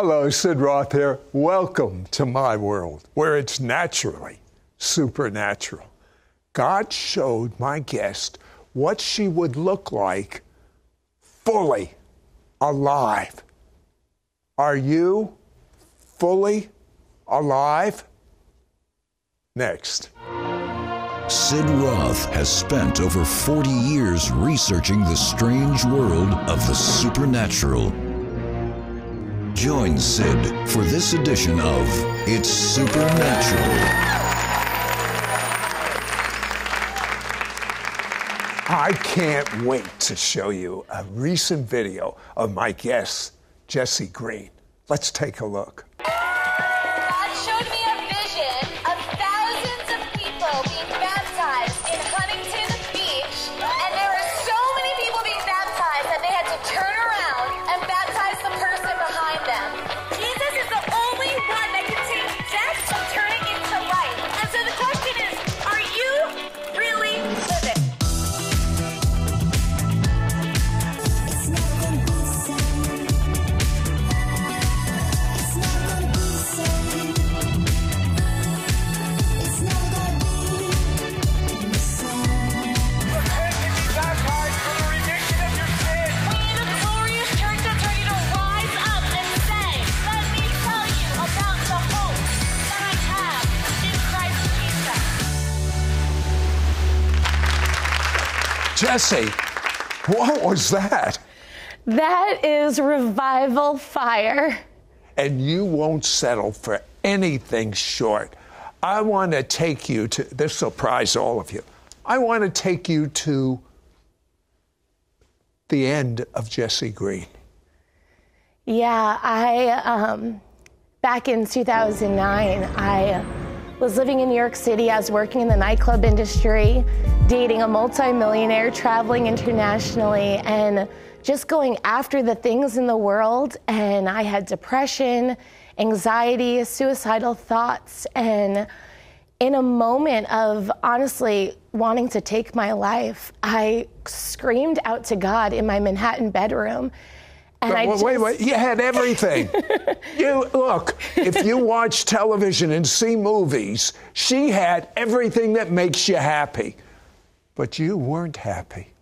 Hello, Sid Roth here. Welcome to my world where it's naturally supernatural. God showed my guest what she would look like fully alive. Are you fully alive? Next. Sid Roth has spent over 40 years researching the strange world of the supernatural. Join Sid for this edition of It's Supernatural. I can't wait to show you a recent video of my guest, Jessi Green. Let's take a look. Jessi, what was that? That is revival fire. And you won't settle for anything short. I want to take you to this surprise all of you. I want to take you to the end of Jessi Green. Yeah, I, um, back in 2009, I was living in New York City. I was working in the nightclub industry, dating a multimillionaire, traveling internationally, and just going after the things in the world. And I had depression, anxiety, suicidal thoughts, and in a moment of honestly wanting to take my life, I screamed out to God in my Manhattan bedroom. And I wait, just, wait, wait, you had everything. you look, if you watch television and see movies, she had everything that makes you happy. But you weren't happy.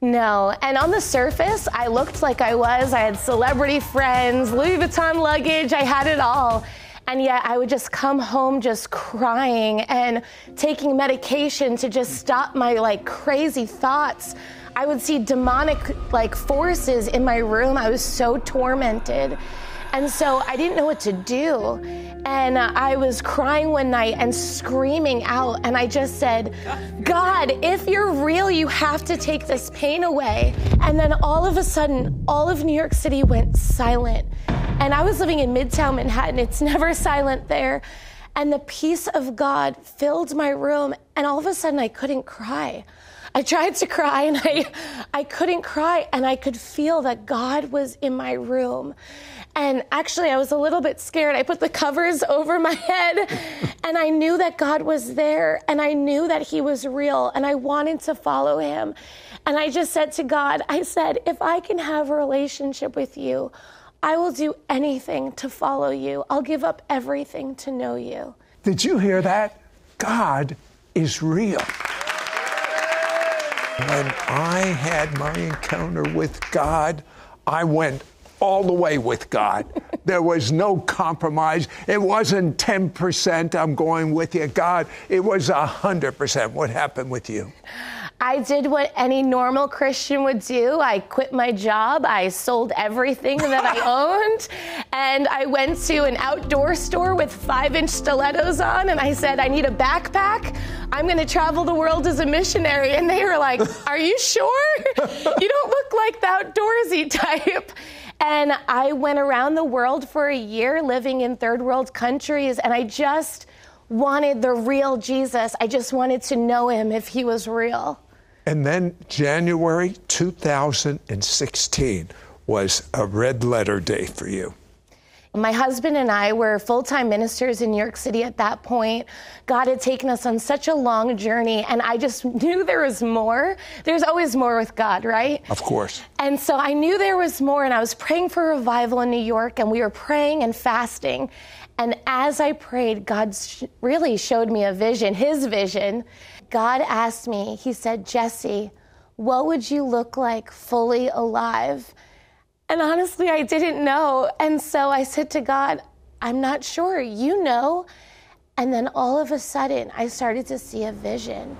No, and on the surface, I looked like I was. I had celebrity friends, Louis Vuitton luggage, I had it all. And yet I would just come home just crying and taking medication to just stop my like crazy thoughts. I would see demonic like forces in my room. I was so tormented. And so I didn't know what to do. And uh, I was crying one night and screaming out. And I just said, God, if you're real, you have to take this pain away. And then all of a sudden, all of New York City went silent. And I was living in Midtown Manhattan. It's never silent there. And the peace of God filled my room. And all of a sudden, I couldn't cry. I tried to cry and I, I couldn't cry. And I could feel that God was in my room. And actually, I was a little bit scared. I put the covers over my head and I knew that God was there and I knew that He was real and I wanted to follow Him. And I just said to God, I said, if I can have a relationship with you, I will do anything to follow you. I'll give up everything to know you. Did you hear that? God is real. When I had my encounter with God, I went all the way with God. There was no compromise. It wasn't 10%, I'm going with you. God, it was 100%. What happened with you? I did what any normal Christian would do. I quit my job. I sold everything that I owned. And I went to an outdoor store with five inch stilettos on. And I said, I need a backpack. I'm going to travel the world as a missionary. And they were like, Are you sure? you don't look like the outdoorsy type. And I went around the world for a year living in third world countries. And I just wanted the real Jesus. I just wanted to know him if he was real. And then January 2016 was a red letter day for you. My husband and I were full time ministers in New York City at that point. God had taken us on such a long journey, and I just knew there was more. There's always more with God, right? Of course. And so I knew there was more, and I was praying for revival in New York, and we were praying and fasting. And as I prayed, God really showed me a vision, His vision. God asked me, He said, Jessi, what would you look like fully alive? And honestly, I didn't know. And so I said to God, I'm not sure. You know. And then all of a sudden, I started to see a vision.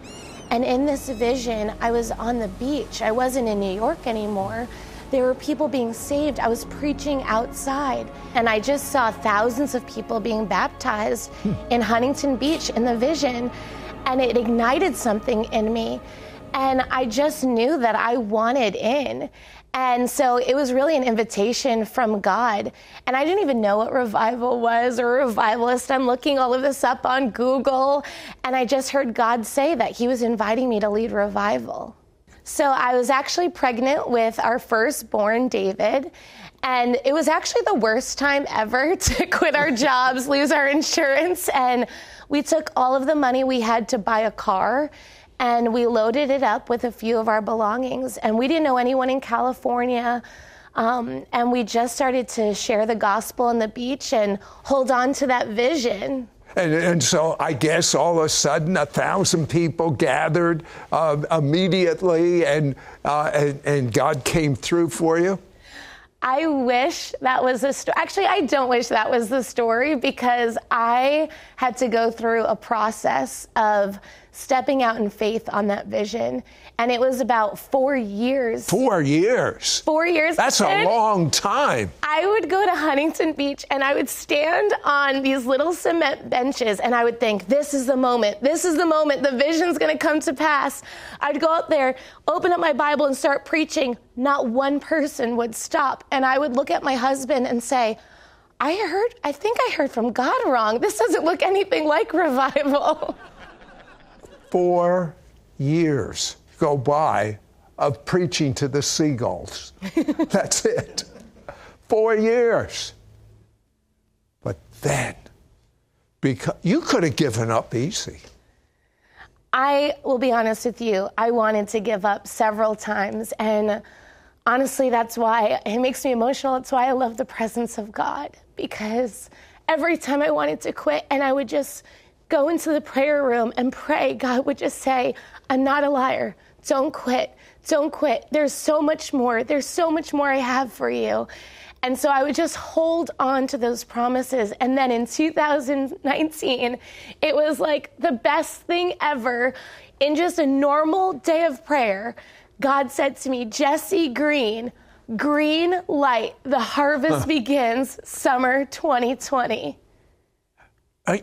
And in this vision, I was on the beach. I wasn't in New York anymore. There were people being saved. I was preaching outside. And I just saw thousands of people being baptized hmm. in Huntington Beach in the vision. And it ignited something in me. And I just knew that I wanted in. And so it was really an invitation from God. And I didn't even know what revival was or revivalist. I'm looking all of this up on Google. And I just heard God say that He was inviting me to lead revival. So I was actually pregnant with our firstborn, David. And it was actually the worst time ever to quit our jobs, lose our insurance. And we took all of the money we had to buy a car and we loaded it up with a few of our belongings. And we didn't know anyone in California. Um, and we just started to share the gospel on the beach and hold on to that vision. And, and, so I guess all of a sudden a thousand people gathered uh, immediately, and, uh, and, and God came through for you. I wish that was the story. Actually, I don't wish that was the story because I had to go through a process of stepping out in faith on that vision. And it was about four years. Four years? Four years. That's a long time. I would go to Huntington Beach and I would stand on these little cement benches and I would think, this is the moment. This is the moment. The vision's going to come to pass. I'd go out there, open up my Bible, and start preaching. Not one person would stop. And I would look at my husband and say, I heard, I think I heard from God wrong. This doesn't look anything like revival. four years go by of preaching to the seagulls. That's it. Four years. But then, because you could have given up easy. I will be honest with you, I wanted to give up several times. And honestly, that's why it makes me emotional. That's why I love the presence of God. Because every time I wanted to quit, and I would just go into the prayer room and pray, God would just say, I'm not a liar. Don't quit. Don't quit. There's so much more. There's so much more I have for you. And so I would just hold on to those promises. And then in 2019, it was like the best thing ever. In just a normal day of prayer, God said to me, Jessi Green, green light, the harvest huh. begins summer 2020.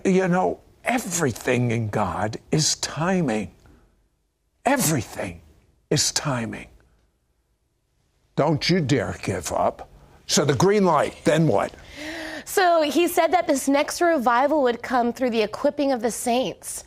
you know, everything in God is timing. Everything is timing. Don't you dare give up. So the green light, then what? So he said that this next revival would come through the equipping of the saints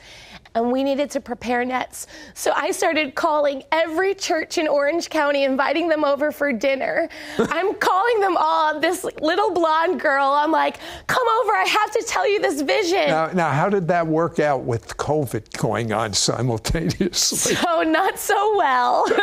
and we needed to prepare nets. So I started calling every church in Orange County, inviting them over for dinner. I'm calling them all. This little blonde girl, I'm like, come over, I have to tell you this vision. Now, now how did that work out with COVID going on simultaneously? So, not so well.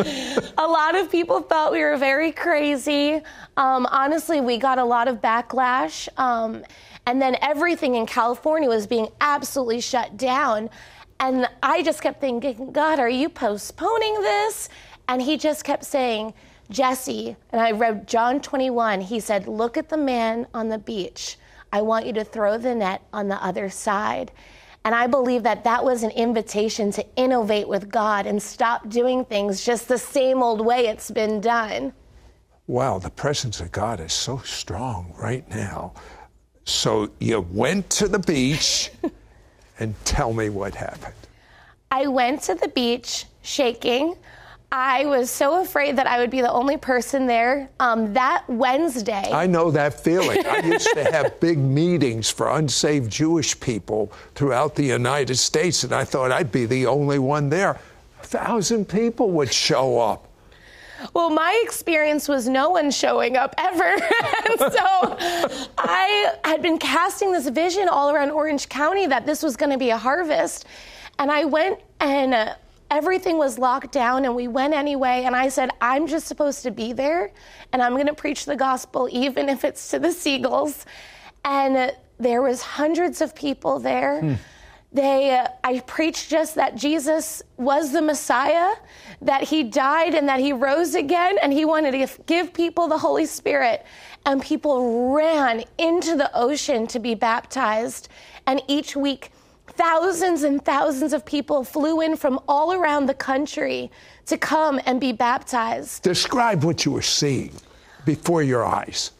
a lot of people thought we were very crazy. Um, honestly, we got a lot of backlash. Um, and then everything in California was being absolutely shut down. And I just kept thinking, God, are you postponing this? And he just kept saying, Jessi, and I read John 21, he said, Look at the man on the beach. I want you to throw the net on the other side. And I believe that that was an invitation to innovate with God and stop doing things just the same old way it's been done. Wow, the presence of God is so strong right now. So you went to the beach and tell me what happened. I went to the beach shaking. I was so afraid that I would be the only person there. Um, that Wednesday. I know that feeling. I used to have big meetings for unsaved Jewish people throughout the United States, and I thought I'd be the only one there. A thousand people would show up. Well, my experience was no one showing up ever. and so I had been casting this vision all around Orange County that this was going to be a harvest. And I went and uh, everything was locked down and we went anyway and i said i'm just supposed to be there and i'm going to preach the gospel even if it's to the seagulls and uh, there was hundreds of people there hmm. They uh, i preached just that jesus was the messiah that he died and that he rose again and he wanted to give people the holy spirit and people ran into the ocean to be baptized and each week Thousands and thousands of people flew in from all around the country to come and be baptized. Describe what you were seeing before your eyes.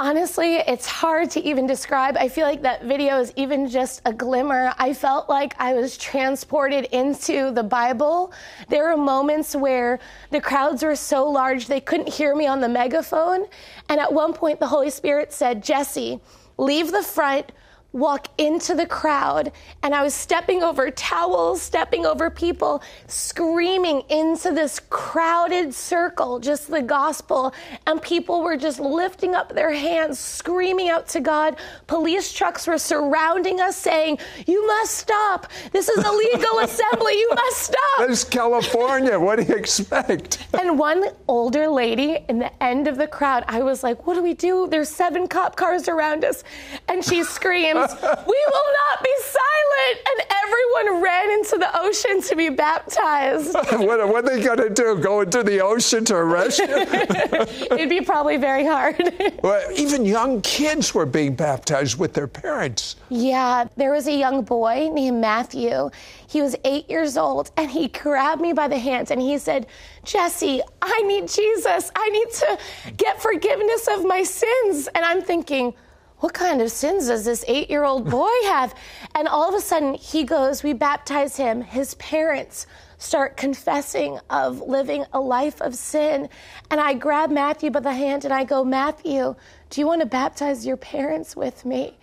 Honestly, it's hard to even describe. I feel like that video is even just a glimmer. I felt like I was transported into the Bible. There were moments where the crowds were so large they couldn't hear me on the megaphone. And at one point, the Holy Spirit said, Jessi, leave the front, walk into the crowd and I was stepping over towels, stepping over people, screaming into this crowded circle, just the gospel. And people were just lifting up their hands, screaming out to God. Police trucks were surrounding us saying, You must stop. This is a legal assembly. You must stop. This is California. What do you expect? and one older lady in the end of the crowd, I was like, What do we do? There's seven cop cars around us. And she screamed, we will not be silent. And everyone ran into the ocean to be baptized. what, what, are they going to do? Go into the ocean to arrest you? It'd be probably very hard. well, even young kids were being baptized with their parents. Yeah, there was a young boy named Matthew. He was eight years old, and he grabbed me by the hands and he said, Jessi, I need Jesus. I need to get forgiveness of my sins. And I'm thinking, what kind of sins does this eight year old boy have? And all of a sudden, he goes, we baptize him. His parents start confessing of living a life of sin. And I grab Matthew by the hand and I go, Matthew, do you want to baptize your parents with me?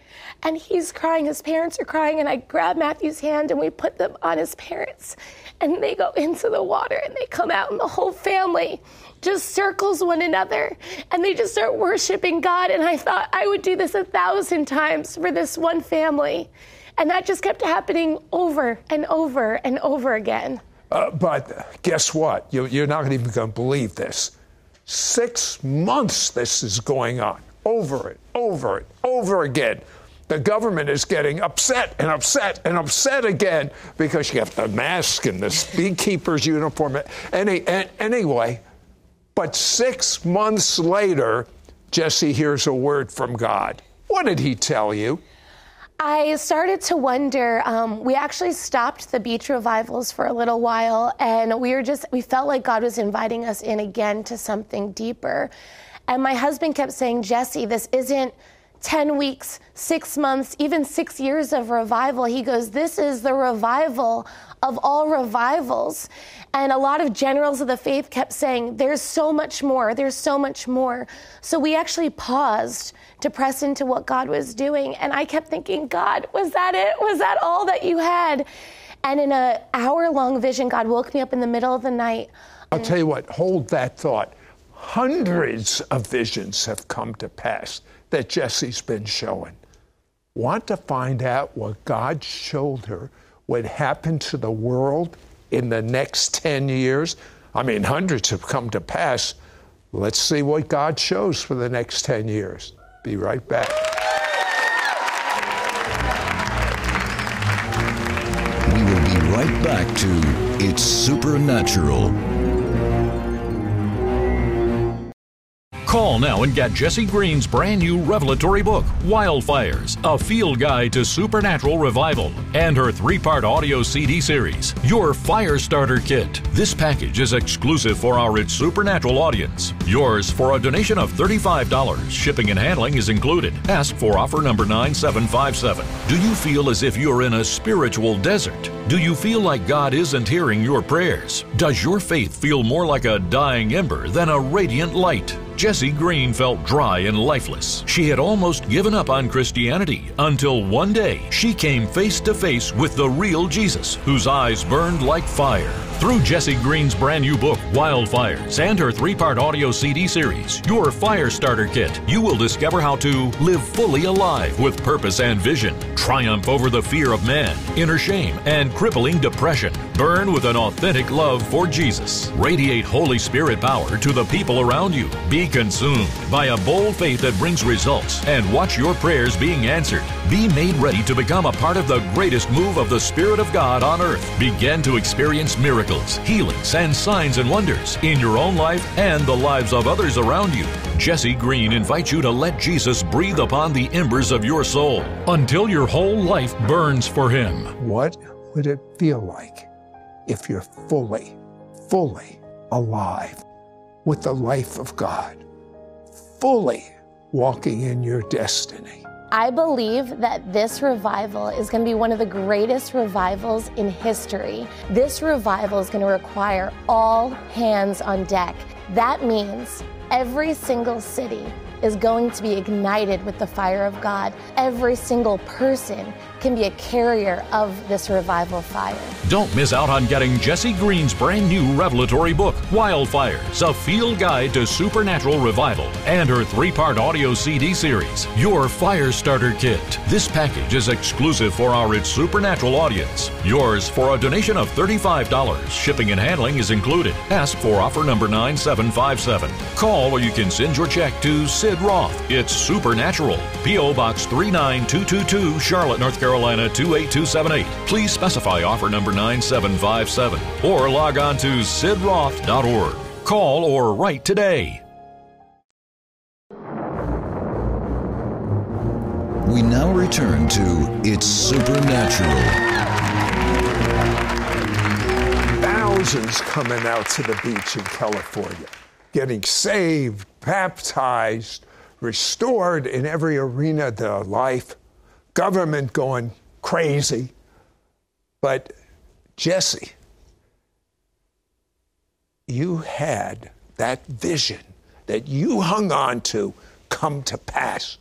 And he's crying, his parents are crying, and I grab Matthew's hand and we put them on his parents. And they go into the water and they come out, and the whole family just circles one another and they just start worshiping God. And I thought I would do this a thousand times for this one family. And that just kept happening over and over and over again. Uh, but guess what? You, you're not even going to believe this. Six months this is going on, over it, over it, over again. The government is getting upset and upset and upset again because you have the mask and the beekeeper's uniform. Any, anyway, but six months later, Jessi hears a word from God. What did he tell you? I started to wonder. Um, we actually stopped the beach revivals for a little while, and we were just, we felt like God was inviting us in again to something deeper. And my husband kept saying, Jessi, this isn't 10 weeks, six months, even six years of revival. He goes, This is the revival of all revivals. And a lot of generals of the faith kept saying, There's so much more, there's so much more. So we actually paused to press into what God was doing. And I kept thinking, God, was that it? Was that all that you had? And in an hour long vision, God woke me up in the middle of the night. I'll tell you what, hold that thought. Hundreds of visions have come to pass that Jessi's been showing. Want to find out what God showed her would happen to the world in the next 10 years. I mean, hundreds have come to pass. Let's see what God shows for the next 10 years. Be right back. We will be right back to It's Supernatural. Call now and get Jessi Green's brand new revelatory book, Wildfires, a field guide to supernatural revival, and her three part audio CD series, Your Fire Starter Kit. This package is exclusive for our It's Supernatural audience. Yours for a donation of $35. Shipping and handling is included. Ask for offer number 9757. Do you feel as if you're in a spiritual desert? Do you feel like God isn't hearing your prayers? Does your faith feel more like a dying ember than a radiant light? Jessi Green felt dry and lifeless. She had almost given up on Christianity until one day she came face to face with the real Jesus, whose eyes burned like fire. Through Jessi Green's brand new book, Wildfires, and her three part audio CD series, Your Fire Starter Kit, you will discover how to live fully alive with purpose and vision, triumph over the fear of man, inner shame, and crippling depression, burn with an authentic love for Jesus, radiate Holy Spirit power to the people around you, be consumed by a bold faith that brings results, and watch your prayers being answered. Be made ready to become a part of the greatest move of the Spirit of God on earth. Begin to experience miracles, healings, and signs and wonders in your own life and the lives of others around you. Jessi Green invites you to let Jesus breathe upon the embers of your soul until your whole life burns for Him. What would it feel like if you're fully, fully alive with the life of God, fully walking in your destiny? I believe that this revival is going to be one of the greatest revivals in history. This revival is going to require all hands on deck. That means every single city is going to be ignited with the fire of God. Every single person can be a carrier of this revival fire. Don't miss out on getting Jessi Green's brand new revelatory book, Wildfires, a field guide to supernatural revival, and her three part audio CD series, Your Fire Starter Kit. This package is exclusive for our It's Supernatural audience. Yours for a donation of $35. Shipping and handling is included. Ask for offer number 9757. Call or you can send your check to Sid Roth. It's Supernatural. P.O. Box 39222, Charlotte, North Carolina 28278. Please specify offer number 9757 or log on to sidroth.org. Call or write today. We now return to It's Supernatural. Thousands coming out to the beach in California, getting saved, baptized, restored in every arena of their life, government going crazy. But Jessi, you had that vision that you hung on to come to pass.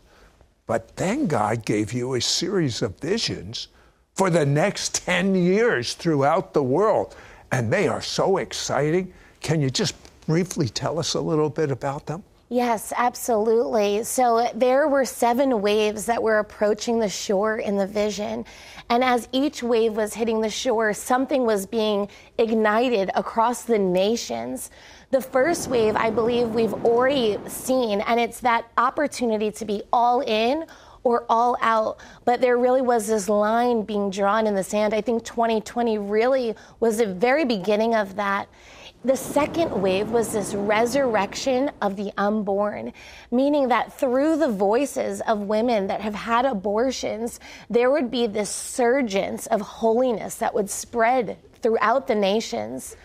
But then God gave you a series of visions for the next 10 years throughout the world. And they are so exciting. Can you just briefly tell us a little bit about them? Yes, absolutely. So there were seven waves that were approaching the shore in the vision. And as each wave was hitting the shore, something was being ignited across the nations. The first wave, I believe we've already seen, and it's that opportunity to be all in or all out. But there really was this line being drawn in the sand. I think 2020 really was the very beginning of that. The second wave was this resurrection of the unborn, meaning that through the voices of women that have had abortions, there would be this surgence of holiness that would spread throughout the nations.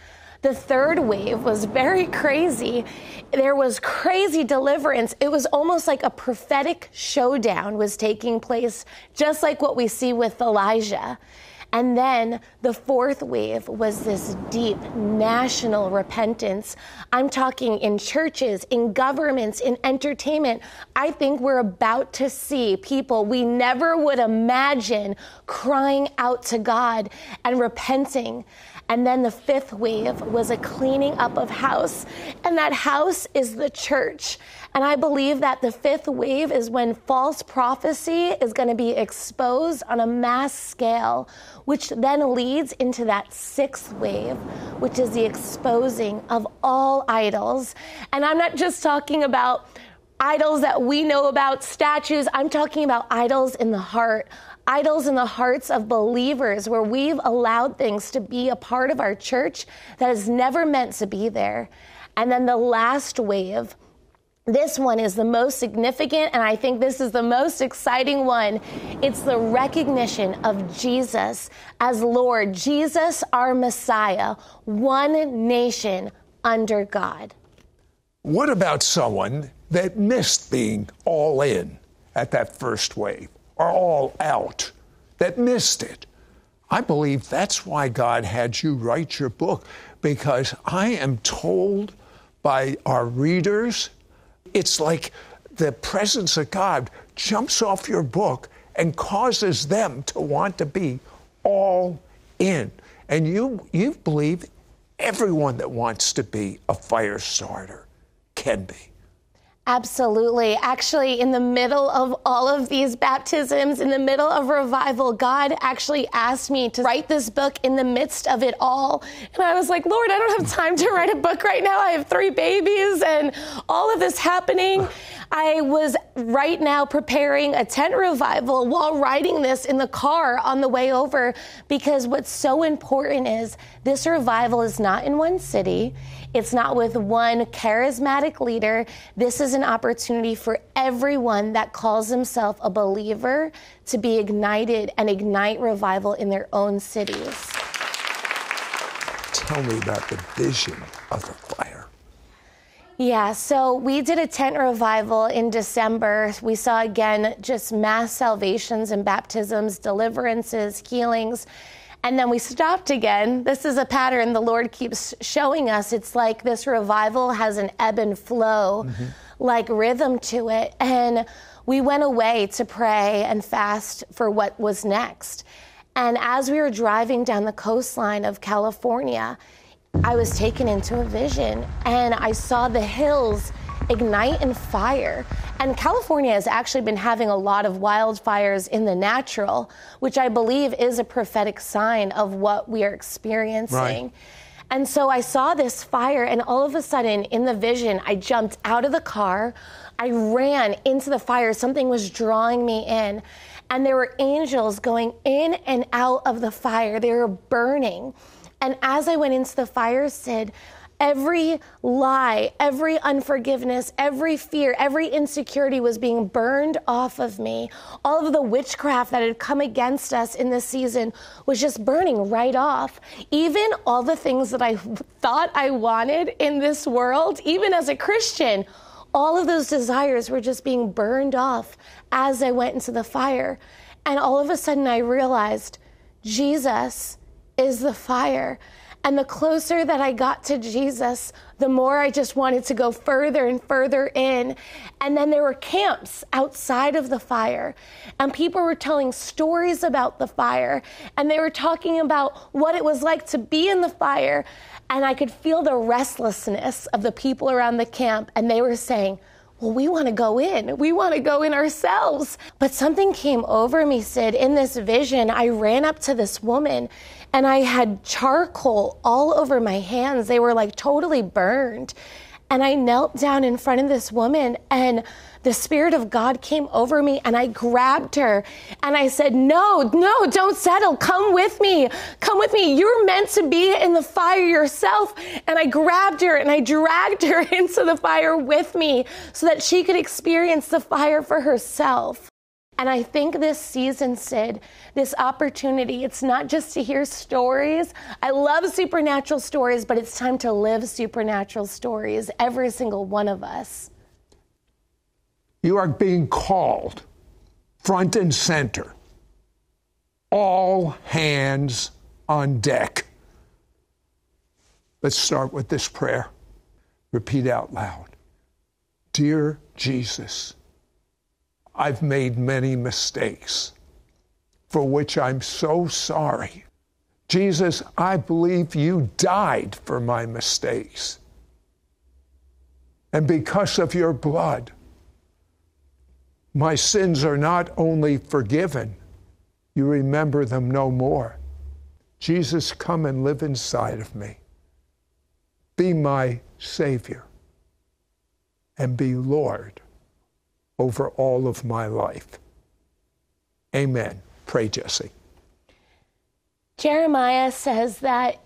The third wave was very crazy. There was crazy deliverance. It was almost like a prophetic showdown was taking place, just like what we see with Elijah. And then the fourth wave was this deep national repentance. I'm talking in churches, in governments, in entertainment. I think we're about to see people we never would imagine crying out to God and repenting. And then the fifth wave was a cleaning up of house. And that house is the church. And I believe that the fifth wave is when false prophecy is going to be exposed on a mass scale, which then leads into that sixth wave, which is the exposing of all idols. And I'm not just talking about idols that we know about, statues. I'm talking about idols in the heart, idols in the hearts of believers where we've allowed things to be a part of our church that is never meant to be there. And then the last wave, this one is the most significant, and I think this is the most exciting one. It's the recognition of Jesus as Lord, Jesus, our Messiah, one nation under God. What about someone that missed being all in at that first wave or all out, that missed it? I believe that's why God had you write your book, because I am told by our readers, it's like the presence of God jumps off your book and causes them to want to be all in. And you, you believe everyone that wants to be a fire starter can be. Absolutely. Actually, in the middle of all of these baptisms, in the middle of revival, God actually asked me to write this book in the midst of it all. And I was like, Lord, I don't have time to write a book right now. I have three babies and all of this happening. I was right now preparing a tent revival while writing this in the car on the way over because what's so important is this revival is not in one city. It's not with one charismatic leader. This is an opportunity for everyone that calls himself a believer to be ignited and ignite revival in their own cities. Tell me about the vision of the fire. Yeah, so we did a tent revival in December. We saw again just mass salvations and baptisms, deliverances, healings. And then we stopped again. This is a pattern the Lord keeps showing us. It's like this revival has an ebb and flow, mm-hmm. like rhythm to it. And we went away to pray and fast for what was next. And as we were driving down the coastline of California, I was taken into a vision and I saw the hills ignite in fire. And California has actually been having a lot of wildfires in the natural, which I believe is a prophetic sign of what we are experiencing. Right. And so I saw this fire, and all of a sudden, in the vision, I jumped out of the car. I ran into the fire. Something was drawing me in. And there were angels going in and out of the fire. They were burning. And as I went into the fire, Sid, Every lie, every unforgiveness, every fear, every insecurity was being burned off of me. All of the witchcraft that had come against us in this season was just burning right off. Even all the things that I thought I wanted in this world, even as a Christian, all of those desires were just being burned off as I went into the fire. And all of a sudden, I realized Jesus is the fire. And the closer that I got to Jesus, the more I just wanted to go further and further in. And then there were camps outside of the fire, and people were telling stories about the fire, and they were talking about what it was like to be in the fire. And I could feel the restlessness of the people around the camp, and they were saying, well, we want to go in. We want to go in ourselves. But something came over me, Sid. In this vision, I ran up to this woman and I had charcoal all over my hands. They were like totally burned. And I knelt down in front of this woman and the Spirit of God came over me and I grabbed her and I said, No, no, don't settle. Come with me. Come with me. You're meant to be in the fire yourself. And I grabbed her and I dragged her into the fire with me so that she could experience the fire for herself. And I think this season, Sid, this opportunity, it's not just to hear stories. I love supernatural stories, but it's time to live supernatural stories, every single one of us. You are being called front and center. All hands on deck. Let's start with this prayer. Repeat out loud Dear Jesus, I've made many mistakes for which I'm so sorry. Jesus, I believe you died for my mistakes. And because of your blood, my sins are not only forgiven, you remember them no more. Jesus, come and live inside of me. Be my Savior and be Lord over all of my life. Amen. Pray, Jessi. Jeremiah says that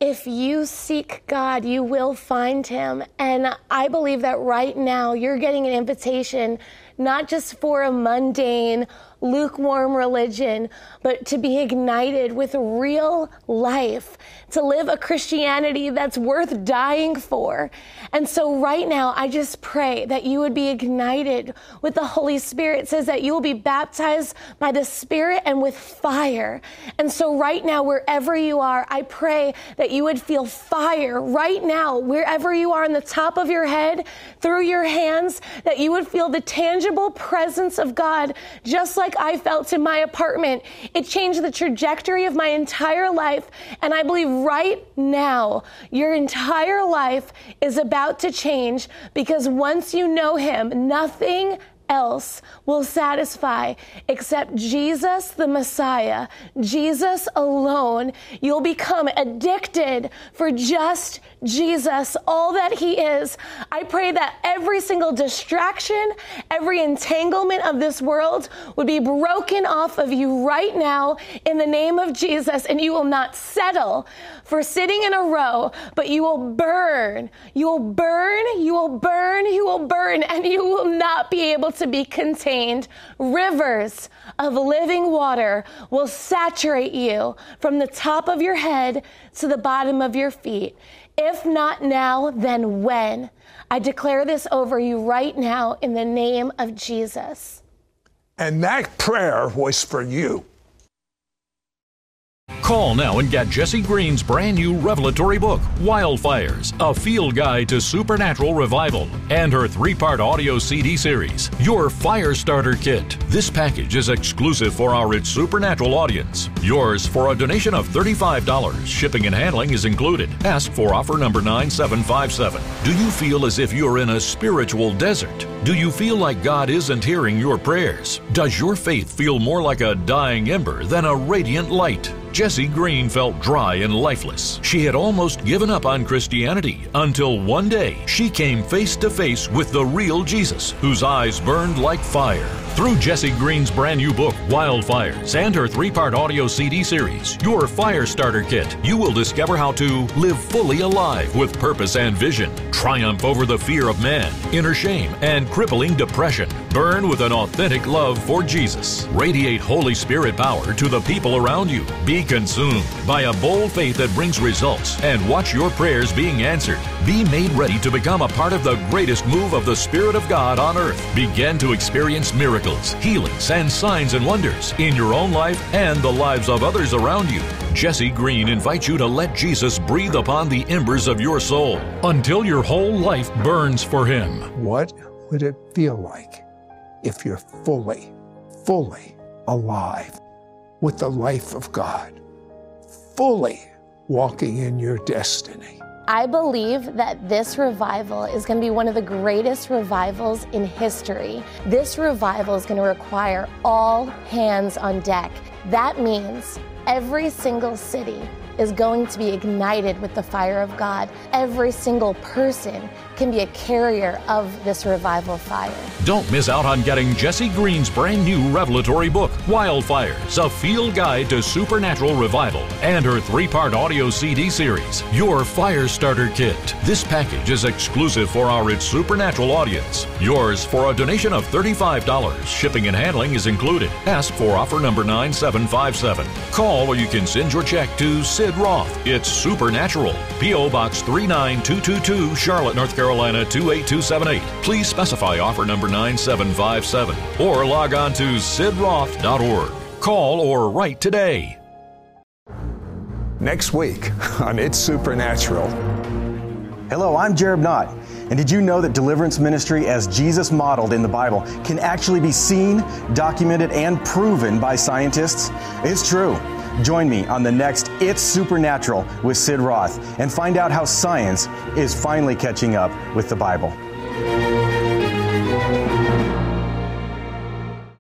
if you seek God, you will find him. And I believe that right now you're getting an invitation not just for a mundane lukewarm religion, but to be ignited with real life, to live a Christianity that's worth dying for. And so right now, I just pray that you would be ignited with the Holy Spirit. It says that you will be baptized by the Spirit and with fire. And so right now, wherever you are, I pray that you would feel fire right now, wherever you are on the top of your head, through your hands, that you would feel the tangible presence of God, just like like I felt in my apartment. It changed the trajectory of my entire life. And I believe right now, your entire life is about to change because once you know Him, nothing else will satisfy except Jesus the Messiah, Jesus alone. You'll become addicted for just Jesus, all that He is. I pray that every single distraction, every entanglement of this world would be broken off of you right now in the name of Jesus, and you will not settle for sitting in a row, but you will burn. You will burn, you will burn, you will burn, and you will not be able to be contained. Rivers of living water will saturate you from the top of your head to the bottom of your feet. If not now, then when? I declare this over you right now in the name of Jesus. And that prayer was for you. Call now and get Jesse Green's brand new revelatory book, Wildfires, a field guide to supernatural revival, and her three part audio CD series, Your Fire Starter Kit. This package is exclusive for our It's Supernatural audience. Yours for a donation of $35. Shipping and handling is included. Ask for offer number 9757. Do you feel as if you're in a spiritual desert? Do you feel like God isn't hearing your prayers? Does your faith feel more like a dying ember than a radiant light? Jessi Green felt dry and lifeless. She had almost given up on Christianity until one day she came face to face with the real Jesus, whose eyes burned like fire. Through Jessi Green's brand new book, Wildfires, and her three part audio CD series, Your Fire Starter Kit, you will discover how to live fully alive with purpose and vision, triumph over the fear of man, inner shame, and crippling depression, burn with an authentic love for Jesus, radiate Holy Spirit power to the people around you, be consumed by a bold faith that brings results, and watch your prayers being answered. Be made ready to become a part of the greatest move of the Spirit of God on earth. Begin to experience miracles miracles, healings, and signs and wonders in your own life and the lives of others around you. Jessi Green invites you to let Jesus breathe upon the embers of your soul until your whole life burns for Him. What would it feel like if you're fully, fully alive with the life of God, fully walking in your destiny? I believe that this revival is going to be one of the greatest revivals in history. This revival is going to require all hands on deck. That means every single city is going to be ignited with the fire of God. Every single person can be a carrier of this revival fire. Don't miss out on getting Jessi Green's brand new revelatory book, Wildfires, a field guide to supernatural revival, and her three part audio CD series, Your Fire Starter Kit. This package is exclusive for our It's Supernatural audience. Yours for a donation of $35. Shipping and handling is included. Ask for offer number 9757. Call or you can send your check to Sid Roth. It's Supernatural. P.O. Box 39222, Charlotte, North Carolina 28278. Please specify offer number 9757 or log on to sidroth.org. Call or write today. Next week on It's Supernatural. Hello, I'm Jereb Knott. And did you know that deliverance ministry, as Jesus modeled in the Bible, can actually be seen, documented, and proven by scientists? It's true. Join me on the next It's Supernatural with Sid Roth and find out how science is finally catching up with the Bible.